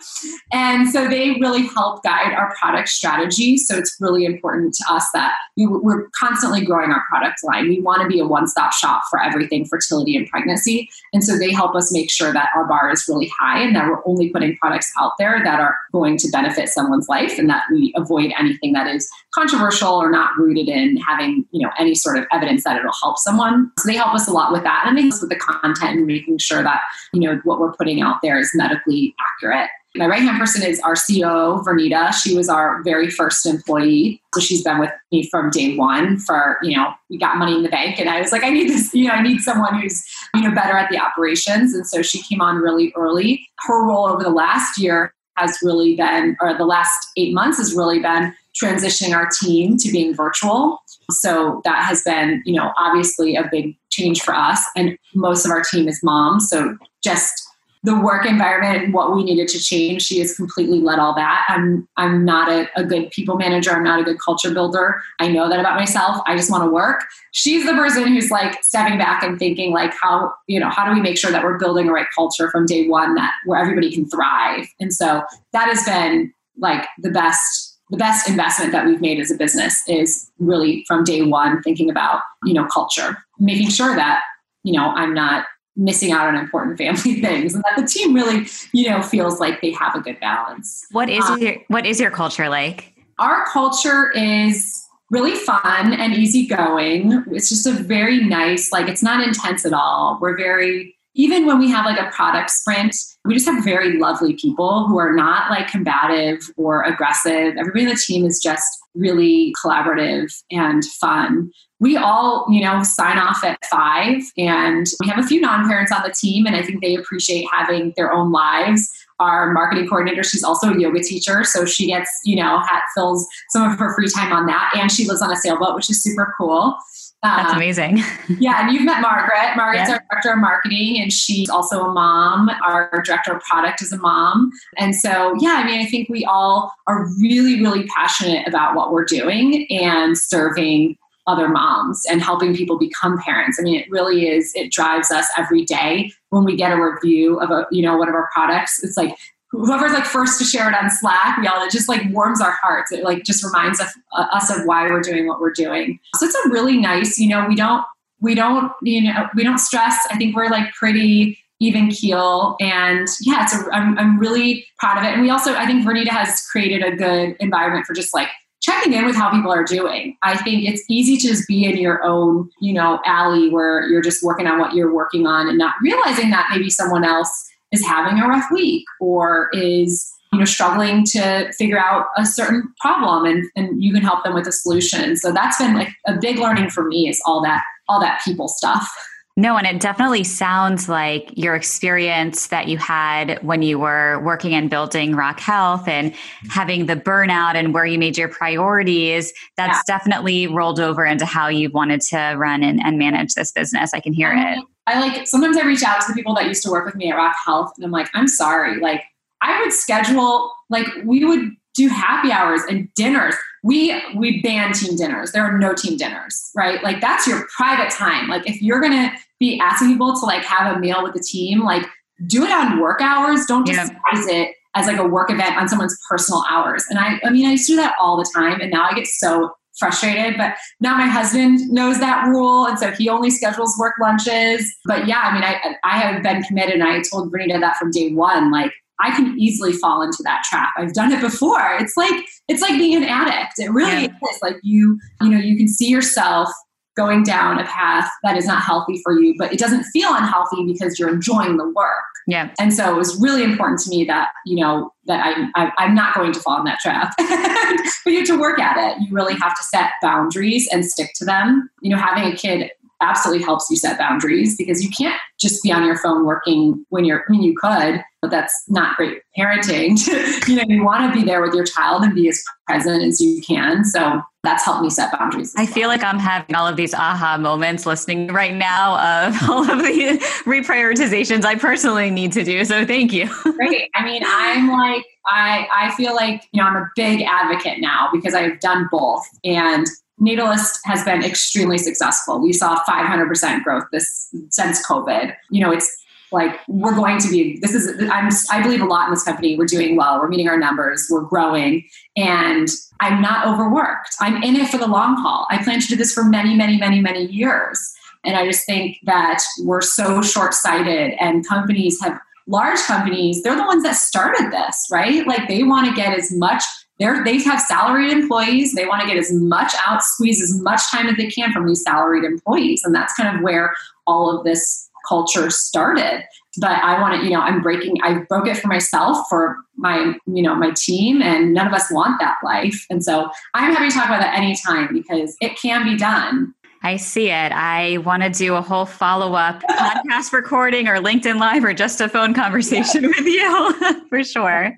and so they really help guide our product strategy. So it's really important to us that we, we're constantly growing our product line. We want to be a one stop shop for everything fertility and pregnancy. And so they help us make sure that our bar is really high and that we're only putting products out there that are going to benefit someone's life and that we avoid anything that is controversial or not rooted in having you know any sort of evidence that it'll help someone. So they help us a lot with that and they help us with the content and making sure that you know what we're putting out there is medically accurate. My right hand person is our CEO, Vernita. She was our very first employee. So she's been with me from day one for, you know, we got money in the bank. And I was like, I need this, you know, I need someone who's, you know, better at the operations. And so she came on really early. Her role over the last year has really been, or the last eight months has really been transitioning our team to being virtual. So that has been, you know, obviously a big change for us. And most of our team is moms. So just the work environment and what we needed to change. She has completely led all that. I'm I'm not a, a, good people manager. I'm not a good culture builder. I know that about myself. I just want to work. She's the person who's like stepping back and thinking like how you know how do we make sure that we're building a right culture from day one that where everybody can thrive. And so that has been like the best the best investment that we've made as a business is really from day one thinking about you know culture, making sure that you know I'm not missing out on important family things and that the team really you know feels like they have a good balance. What is um, your what is your culture like? Our culture is really fun and easygoing. It's just a very nice like it's not intense at all. We're very even when we have like a product sprint we just have very lovely people who are not like combative or aggressive. Everybody in the team is just really collaborative and fun we all, you know, sign off at five, and we have a few non parents on the team, and I think they appreciate having their own lives. Our marketing coordinator, she's also a yoga teacher, so she gets, you know, fills some of her free time on that, and she lives on a sailboat, which is super cool. That's um, amazing. yeah, and you've met Margaret. Margaret's yeah. our director of marketing, and she's also a mom. Our director of product is a mom. And so, yeah, I mean, I think we all are really, really passionate about what we're doing and serving other moms and helping people become parents. I mean, it really is, it drives us every day when we get a review of a, you know, one of our products. It's like whoever's like first to share it on Slack, we all, it just like warms our hearts. It like just reminds us, uh, us of why we're doing what we're doing. So it's a really nice, you know, we don't, we don't, you know, we don't stress. I think we're like pretty even keel and yeah it's a, I'm, I'm really proud of it and we also i think vernita has created a good environment for just like checking in with how people are doing. I think it's easy to just be in your own, you know, alley where you're just working on what you're working on and not realizing that maybe someone else is having a rough week or is you know struggling to figure out a certain problem and, and you can help them with a solution so that's been like a big learning for me is all that all that people stuff no, and it definitely sounds like your experience that you had when you were working and building Rock Health and having the burnout and where you made your priorities, that's yeah. definitely rolled over into how you wanted to run and, and manage this business. I can hear I it. I like sometimes I reach out to the people that used to work with me at Rock Health and I'm like, I'm sorry. Like I would schedule, like we would do happy hours and dinners we we ban team dinners. There are no team dinners, right? Like that's your private time. Like if you're gonna be asking people to like have a meal with the team, like do it on work hours. Don't just yeah. it as like a work event on someone's personal hours. And I, I mean, I used to do that all the time, and now I get so frustrated. But now my husband knows that rule, and so he only schedules work lunches. But yeah, I mean, I I have been committed, and I told Vernita that from day one. Like I can easily fall into that trap. I've done it before. It's like it's like being an addict. It really yeah. is. Like you, you know, you can see yourself going down a path that is not healthy for you, but it doesn't feel unhealthy because you're enjoying the work. Yeah. And so it was really important to me that, you know, that I'm, I'm not going to fall in that trap, but you have to work at it. You really have to set boundaries and stick to them. You know, having a kid absolutely helps you set boundaries because you can't just be on your phone working when you're, when you could, but that's not great parenting. you know, you want to be there with your child and be as present as you can. So that's helped me set boundaries. I feel like I'm having all of these aha moments listening right now of all of the reprioritizations I personally need to do. So thank you. Great. I mean, I'm like, I, I feel like, you know, I'm a big advocate now because I've done both. And Natalist has been extremely successful. We saw 500% growth this since COVID. You know, it's like we're going to be this is I'm I believe a lot in this company. We're doing well. We're meeting our numbers. We're growing and I'm not overworked. I'm in it for the long haul. I plan to do this for many many many many years. And I just think that we're so short-sighted and companies have large companies, they're the ones that started this, right? Like they want to get as much they're, they have salaried employees. They want to get as much out, squeeze as much time as they can from these salaried employees. And that's kind of where all of this culture started. But I want to, you know, I'm breaking, I broke it for myself, for my, you know, my team, and none of us want that life. And so I'm happy to talk about that anytime because it can be done. I see it. I want to do a whole follow up podcast recording or LinkedIn Live or just a phone conversation yeah. with you for sure.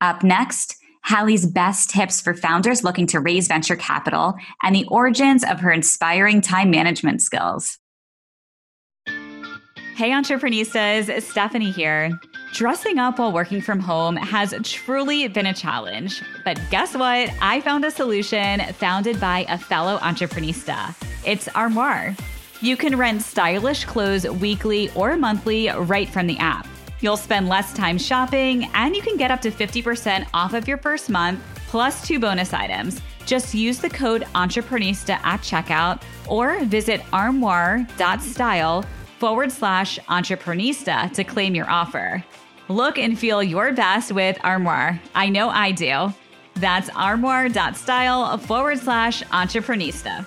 Up next, Halle's best tips for founders looking to raise venture capital and the origins of her inspiring time management skills. Hey, entrepreneurs, Stephanie here. Dressing up while working from home has truly been a challenge. But guess what? I found a solution founded by a fellow entreprenista. It's Armoire. You can rent stylish clothes weekly or monthly right from the app. You'll spend less time shopping, and you can get up to 50% off of your first month, plus two bonus items. Just use the code Entreprenista at checkout or visit armoire.style forward slash entreprenista to claim your offer. Look and feel your best with Armoire. I know I do. That's armoire.style forward slash entreprenista.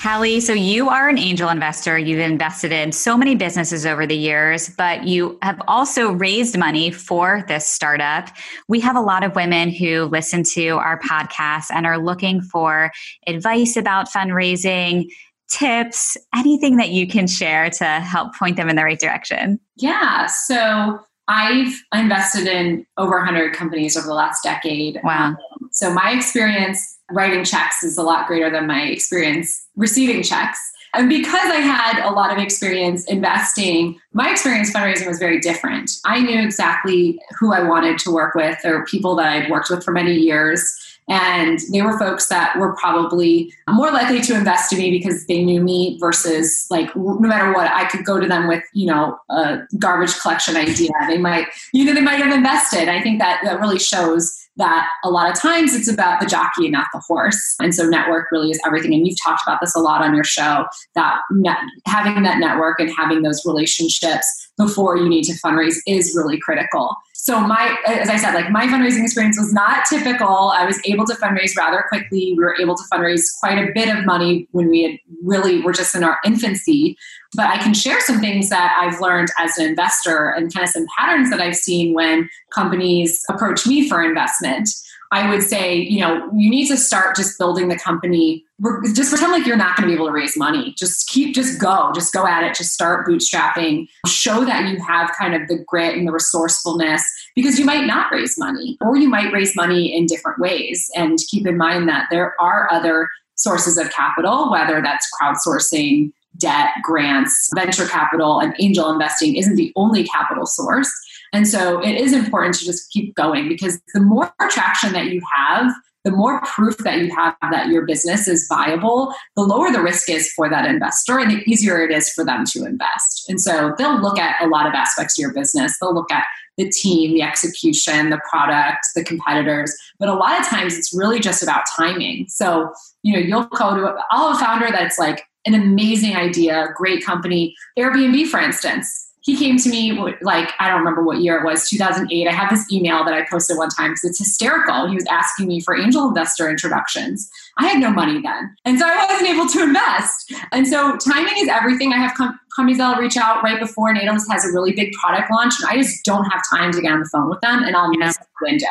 Halle, so you are an angel investor. You've invested in so many businesses over the years, but you have also raised money for this startup. We have a lot of women who listen to our podcast and are looking for advice about fundraising, tips, anything that you can share to help point them in the right direction. Yeah. So I've invested in over 100 companies over the last decade. Wow. Um, so my experience writing checks is a lot greater than my experience receiving checks. And because I had a lot of experience investing, my experience fundraising was very different. I knew exactly who I wanted to work with or people that I'd worked with for many years. And they were folks that were probably more likely to invest in me because they knew me versus like no matter what, I could go to them with, you know, a garbage collection idea. They might, you know, they might have invested. I think that that really shows that a lot of times it's about the jockey and not the horse. And so network really is everything. And you've talked about this a lot on your show that net, having that network and having those relationships before you need to fundraise is really critical. So my, as I said, like my fundraising experience was not typical. I was able to fundraise rather quickly. We were able to fundraise quite a bit of money when we had really were just in our infancy. But I can share some things that I've learned as an investor and kind of some patterns that I've seen when companies approach me for investment. I would say, you know, you need to start just building the company. Just pretend like you're not going to be able to raise money. Just keep, just go, just go at it. Just start bootstrapping. Show that you have kind of the grit and the resourcefulness because you might not raise money or you might raise money in different ways. And keep in mind that there are other sources of capital, whether that's crowdsourcing, debt, grants, venture capital, and angel investing isn't the only capital source. And so it is important to just keep going because the more traction that you have, the more proof that you have that your business is viable, the lower the risk is for that investor and the easier it is for them to invest. And so they'll look at a lot of aspects of your business. They'll look at the team, the execution, the product, the competitors. But a lot of times it's really just about timing. So, you know, you'll go to, I'll have a founder that's like an amazing idea, great company, Airbnb, for instance he came to me like i don't remember what year it was 2008 i had this email that i posted one time because it's hysterical. He was asking me for angel investor introductions. I had no money then and so i wasn't able to invest. And so timing is everything. I have com- companies that'll reach out right before natalist has a really big product launch and i just don't have time to get on the phone with them and i'll miss the window.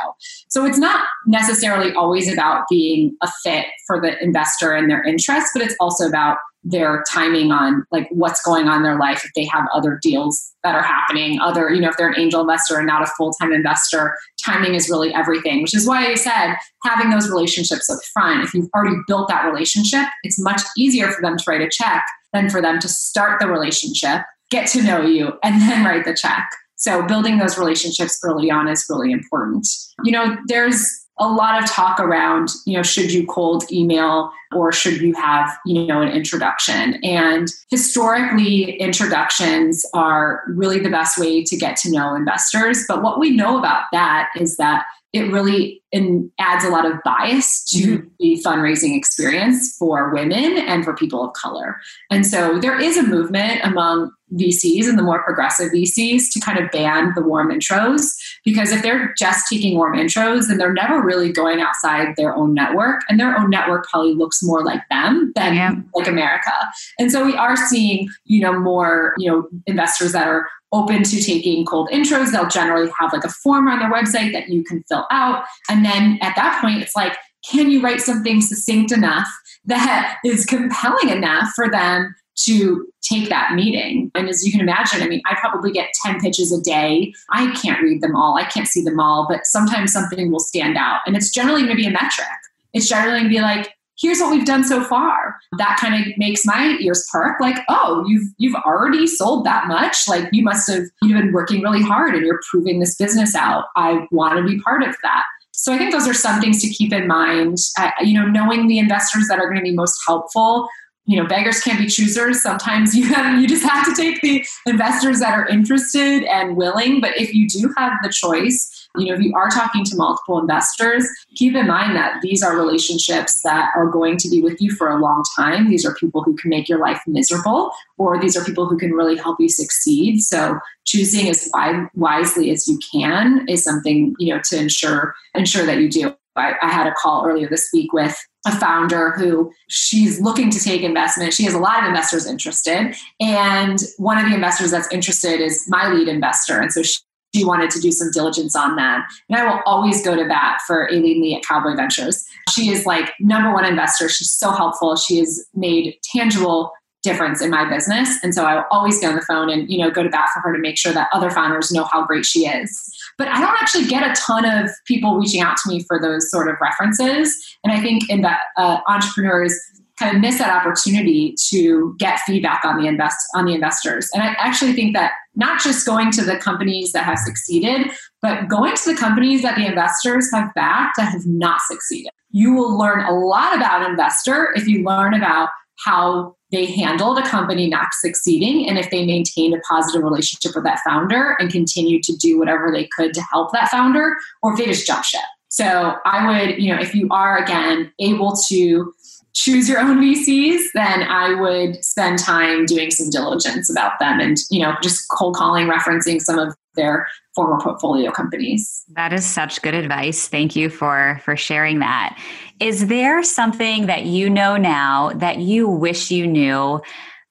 So it's not necessarily always about being a fit for the investor and their interests but it's also about their timing on like what's going on in their life if they have other deals that are happening other you know if they're an angel investor and not a full-time investor timing is really everything which is why i said having those relationships up front. If you've already built that relationship it's much easier for them to write a check than for them to start the relationship get to know you and then write the check. So building those relationships early on is really important. You know there's a lot of talk around, you know, should you cold email or should you have, you know, an introduction? And historically, introductions are really the best way to get to know investors. But what we know about that is that it really in, adds a lot of bias to mm-hmm. the fundraising experience for women and for people of color. And so there is a movement among VCs and the more progressive VCs to kind of ban the warm intros because if they're just taking warm intros, then they're never really going outside their own network, and their own network probably looks more like them than yeah. like America. And so we are seeing, you know, more you know investors that are open to taking cold intros. They'll generally have like a form on their website that you can fill out, and then at that point, it's like can you write something succinct enough that is compelling enough for them to take that meeting. And as you can imagine, I mean, I probably get 10 pitches a day. I can't read them all, I can't see them all, but sometimes something will stand out. And it's generally going to be a metric. It's generally going to be like, here's what we've done so far. That kind of makes my ears perk like oh you've you've already sold that much. Like you must have you've been working really hard and you're proving this business out. I want to be part of that. So i think those are some things to keep in mind. Uh, you know knowing the investors that are going to be most helpful you know beggars can't be choosers. Sometimes you have you just have to take the investors that are interested and willing. But if you do have the choice you know if you are talking to multiple investors keep in mind that these are relationships that are going to be with you for a long time these are people who can make your life miserable or these are people who can really help you succeed so choosing as wisely as you can is something you know to ensure ensure that you do I, I had a call earlier this week with a founder who she's looking to take investment. She has a lot of investors interested. And one of the investors that's interested is my lead investor. And so she, she wanted to do some diligence on that. And I will always go to bat for Aileen Lee at Cowboy Ventures. She is like number one investor. She's so helpful. She has made tangible difference in my business. And so I will always get on the phone and, you know, go to bat for her to make sure that other founders know how great she is. But I don't actually get a ton of people reaching out to me for those sort of references. And I think in that uh, entrepreneurs kind of miss that opportunity to get feedback on the invest on the investors. And I actually think that not just going to the companies that have succeeded, but going to the companies that the investors have backed that have not succeeded. You will learn a lot about investor if you learn about how they handled a company not succeeding and if they maintained a positive relationship with that founder and continued to do whatever they could to help that founder or if they just jump ship. So I would, you know, if you are again able to choose your own VCs, then I would spend time doing some diligence about them and, you know, just cold calling, referencing some of their former portfolio companies. That is such good advice. Thank you for for sharing that. Is there something that you know now that you wish you knew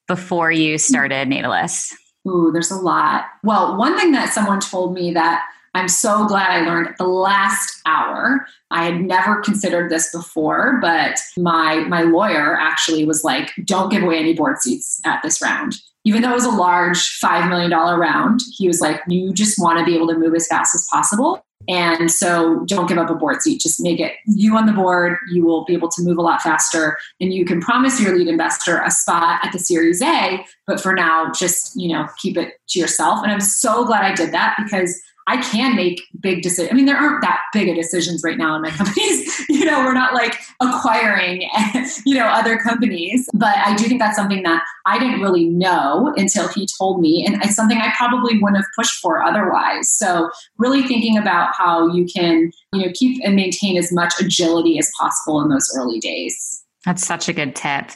before you started Natalist? Ooh, there's a lot. Well, one thing that someone told me that I'm so glad I learned the last hour. I had never considered this before, but my my lawyer actually was like, "Don't give away any board seats at this round." Even though it was a large $5 million round, he was like, "You just want to be able to move as fast as possible." And so don't give up a board seat. Just make it you on the board. You will be able to move a lot faster and you can promise your lead investor a spot at the series A. But for now, just, you know, keep it to yourself. And I'm so glad I did that because I can make big decisions. I mean, there aren't that big of decisions right now in my companies. you know, we're not like acquiring, you know, other companies. But I do think that's something that I didn't really know until he told me. And it's something I probably wouldn't have pushed for otherwise. So really thinking about how you can, you know, keep and maintain as much agility as possible in those early days. That's such a good tip.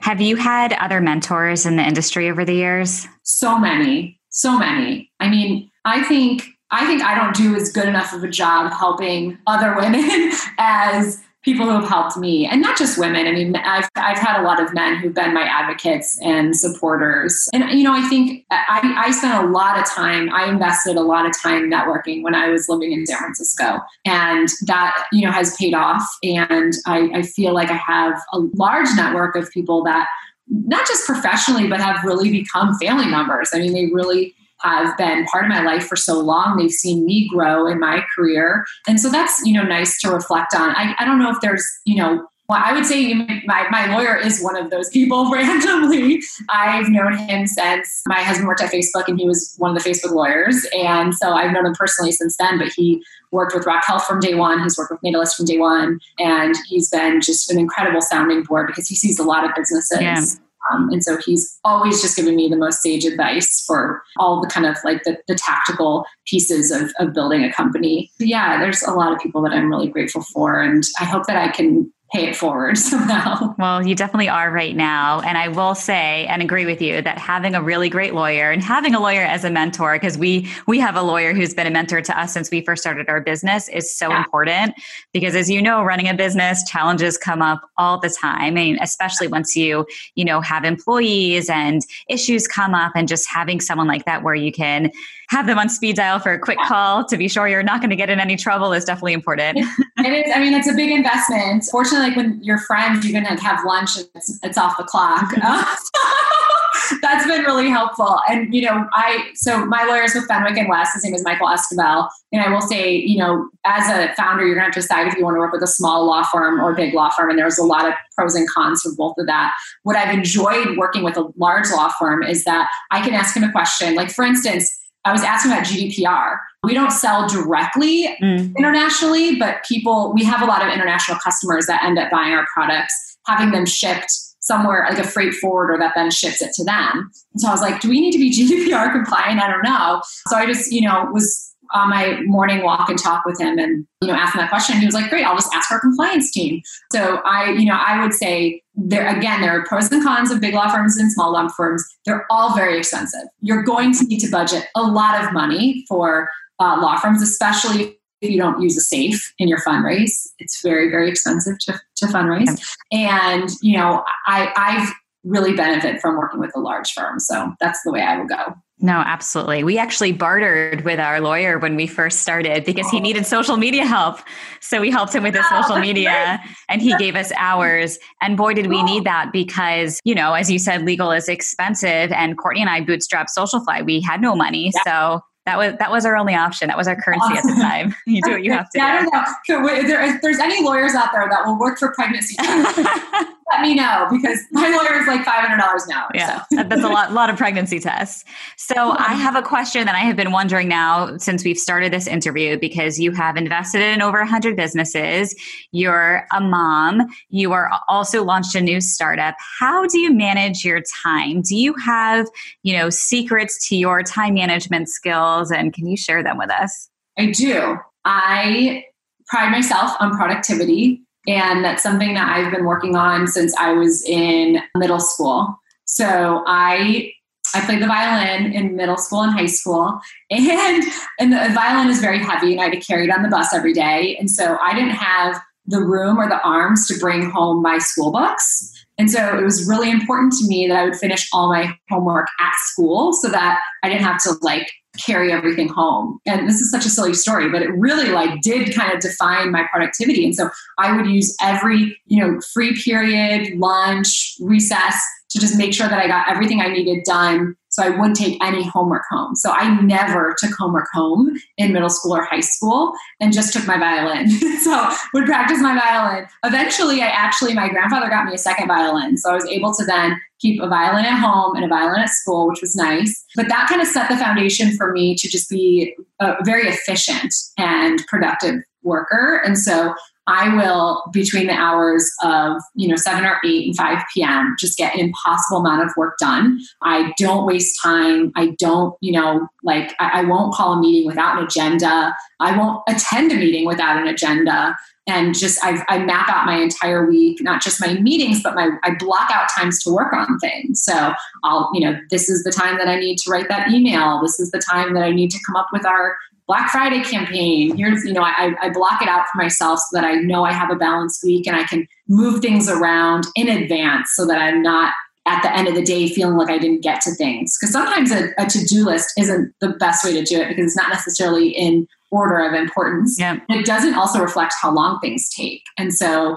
Have you had other mentors in the industry over the years? So many, so many. I mean, I think I think I don't do as good enough of a job helping other women as people who have helped me. And not just women. I mean i've, I've had a lot of men who've been my advocates and supporters. And you know i think I, I spent a lot of time i invested a lot of time networking when i was living in san francisco. And that you know has paid off. And i, I feel like i have a large network of people that not just professionally but have really become family members. I mean they really have been part of my life for so long. They've seen me grow in my career. And so that's, you know, nice to reflect on. I, I don't know if there's, you know, well, I would say my, my lawyer is one of those people randomly. I've known him since my husband worked at Facebook and he was one of the Facebook lawyers. And so I've known him personally since then, but he worked with Rock Health from day one. He's worked with Natalist from day one. And he's been just an incredible sounding board because he sees a lot of businesses. Yeah um, and so he's always just giving me the most sage advice for all the kind of like the, the tactical pieces of, of building a company. But yeah, there's a lot of people that I'm really grateful for. And I hope that I can pay it forward somehow. Well, you definitely are right now. And I will say and agree with you that having a really great lawyer and having a lawyer as a mentor, because we we have a lawyer who's been a mentor to us since we first started our business is so yeah. important. Because as you know, running a business, challenges come up all the time. I mean, especially once you, you know, have employees and issues come up and just having someone like that where you can have them on speed dial for a quick call to be sure you're not going to get in any trouble is definitely important. it is. I mean, it's a big investment. Fortunately, like when you're friends, you're going to have lunch and it's, it's off the clock. Mm-hmm. that's been really helpful. And, you know, I, so my lawyer's with Fenwick and West. His name is Michael Esquivel. And I will say, you know, as a founder, you're going to have to decide if you want to work with a small law firm or a big law firm. And there's a lot of pros and cons for both of that. What I've enjoyed working with a large law firm is that I can ask him a question. Like, for instance, I was asking about GDPR. We don't sell directly mm. internationally, but people, we have a lot of international customers that end up buying our products, having them shipped somewhere like a freight forwarder that then ships it to them. And so I was like, do we need to be GDPR compliant? I don't know. So I just, you know, was on my morning walk and talk with him and you know ask him that question he was like great i'll just ask our compliance team. So i you know i would say there again there are pros and cons of big law firms and small law firms. They're all very expensive. You're going to need to budget a lot of money for uh, law firms especially if you don't use a safe in your fundraise. It's very very expensive to, to fundraise. And you know i i've really benefit from working with a large firm so that's the way i would go no, absolutely. We actually bartered with our lawyer when we first started because he oh. needed social media help. So we helped him with his oh, social media and he gave us ours. And boy, did we need that because, you know, as you said, legal is expensive. And Courtney and I bootstrapped Socialfly. We had no money. So that was that was our only option. That was our currency at the time. You do what you have to. Yeah, do. I don't know. If, there, if there's any lawyers out there that will work for pregnancy, let me know because my lawyer is like five hundred dollars an hour. Yeah, so. that's a lot, lot of pregnancy tests. So I have a question that I have been wondering now since we've started this interview because you have invested in over hundred businesses. You're a mom. You are also launched a new startup. How do you manage your time? Do you have you know secrets to your time management skills, and can you share them with us? I do. I pride myself on productivity. And that's something that I've been working on since I was in middle school. So I I played the violin in middle school and high school, and and the violin is very heavy, and I had to carry it on the bus every day, and so I didn't have the room or the arms to bring home my school books. And so it was really important to me that I would finish all my homework at school so that I didn't have to like carry everything home. And this is such a silly story, but it really like did kind of define my productivity. And so I would use every, you know, free period, lunch, recess to just make sure that I got everything I needed done so I wouldn't take any homework home. So I never took homework home in middle school or high school and just took my violin. so would practice my violin. Eventually, I actually, my grandfather got me a second violin. So I was able to then keep a violin at home and a violin at school, which was nice. But that kind of set the foundation for me to just be a very efficient and productive worker. And so I will, between the hours of, you know, 7 or 8 and 5 p.m., just get an impossible amount of work done. I don't waste time. I don't, you know, like, I, I won't call a meeting without an agenda. I won't attend a meeting without an agenda and just I, I, map out my entire week not just my meetings but my i block out times to work on things so i'll you know this is the time that i need to write that email this is the time that i need to come up with our Black Friday campaign. Here's, you know, I, I block it out for myself so that I know I have a balanced week and I can move things around in advance so that I'm not at the end of the day feeling like I didn't get to things. Because sometimes a, a to do list isn't the best way to do it because it's not necessarily in order of importance. Yeah. It doesn't also reflect how long things take. And so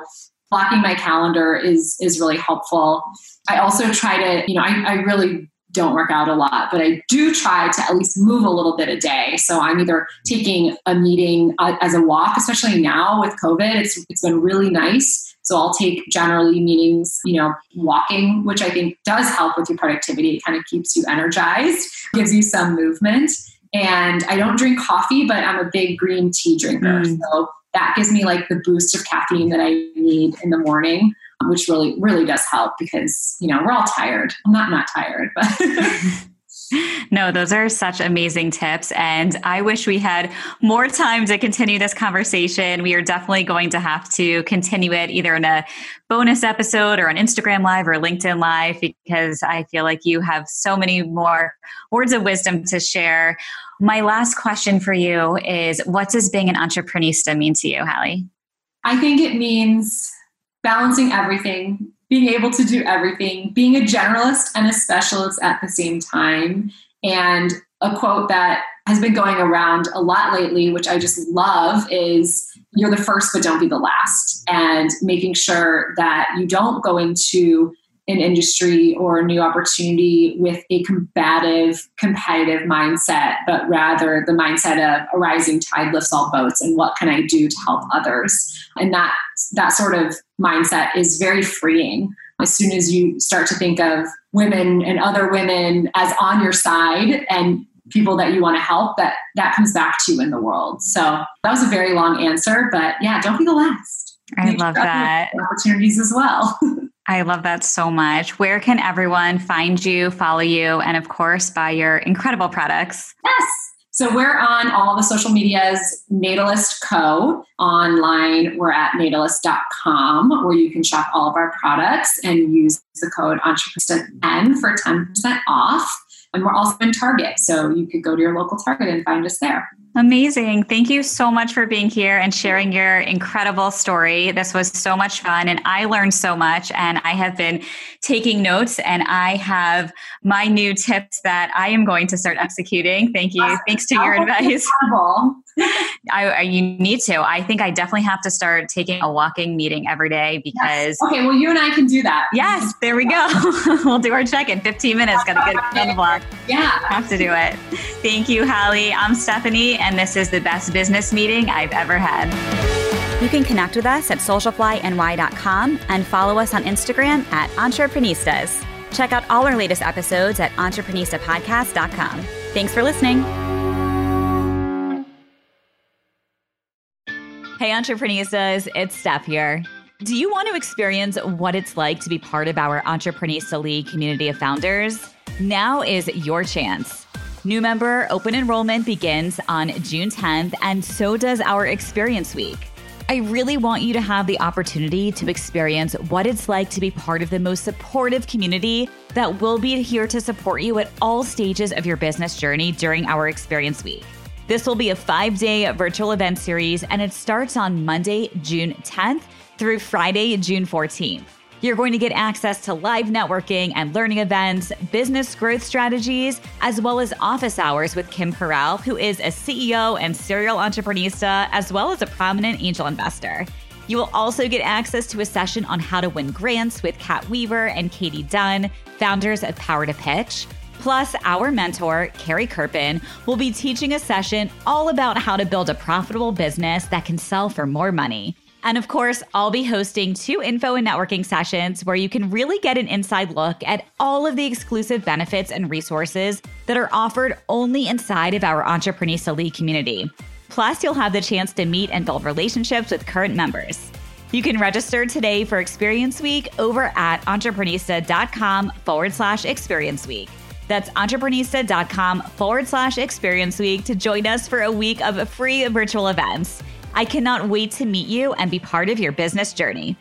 blocking my calendar is is really helpful. I also try to, you know, I, I really don't work out a lot, but I do try to at least move a little bit a day. So I'm either taking a meeting uh, as a walk, especially now with COVID. It's it's been really nice. So I'll take generally meetings, you know, walking, which I think does help with your productivity. It kind of keeps you energized, gives you some movement. And I don't drink coffee, but I'm a big green tea drinker. Mm. So that gives me like the boost of caffeine that I need in the morning Um, which really really does help because you know we're all tired i'm not not tired but No, those are such amazing tips. And I wish we had more time to continue this conversation. We are definitely going to have to continue it either in a bonus episode or an Instagram Live or LinkedIn Live because I feel like you have so many more words of wisdom to share. My last question for you is what does being an entreprenista mean to you, Halle? I think it means balancing everything, being able to do everything, being a generalist and a specialist at the same time. And a quote that has been going around a lot lately, which I just love, is you're the first, but don't be the last. And making sure that you don't go into an industry or a new opportunity with a combative, competitive mindset, but rather the mindset of a rising tide lifts all boats and what can I do to help others? And that that sort of mindset is very freeing. As soon as you start to think of women and other women as on your side and people that you want to help, that that comes back to you in the world. So that was a very long answer, but yeah, don't be the last. I Make love that. Opportunities as well. I love that so much. Where can everyone find you, follow you, and of course, buy your incredible products? Yes. So we're on all the social medias, Natalist Co. Online, we're at natalist.com where you can shop all of our products and use the code Entreprenista10 for 10% off. And we're also in Target. So you could go to your local Target and find us there. Amazing. Thank you so much for being here and sharing your incredible story. This was so much fun and I learned so much and I have been taking notes and I have my new tips that I am going to start executing. Thank you. Thanks to your advice. I, I, you need to. I think I definitely have to start taking a walking meeting every day because. Yes. Okay, well, you and I can do that. Yes, there we go. we'll do our check in 15 minutes. Got to get on the block. Yeah. Have to do it. Thank you, Halle. I'm Stephanie, and this is the best business meeting I've ever had. You can connect with us at socialflyny.com and follow us on Instagram at Entreprenistas. Check out all our latest episodes at entreprenistapodcast.com. Thanks for listening. Hey, Entreprenistas, it's Steph here. Do you want to experience what it's like to be part of our Entreprenista League community of founders? Now is your chance. New member open enrollment begins on June 10th, and so does our Experience Week. I really want you to have the opportunity to experience what it's like to be part of the most supportive community that will be here to support you at all stages of your business journey during our Experience Week. This will be a five day virtual event series, and it starts on Monday, June 10th through Friday, June 14th. You're going to get access to live networking and learning events, business growth strategies, as well as office hours with Kim Perell, who is a CEO and serial entreprenista, as well as a prominent angel investor. You will also get access to a session on how to win grants with Kat Weaver and Katie Dunn, founders of Power to Pitch Plus, our mentor, Carrie Kerpen, will be teaching a session all about how to build a profitable business that can sell for more money. And of course, I'll be hosting two info and networking sessions where you can really get an inside look at all of the exclusive benefits and resources that are offered only inside of our Entreprenista League community. Plus, you'll have the chance to meet and build relationships with current members. You can register today for Experience Week over at entreprenista.com forward slash experience week. That's entreprenista.com forward slash experience week to join us for a week of free virtual events. I cannot wait to meet you and be part of your business journey.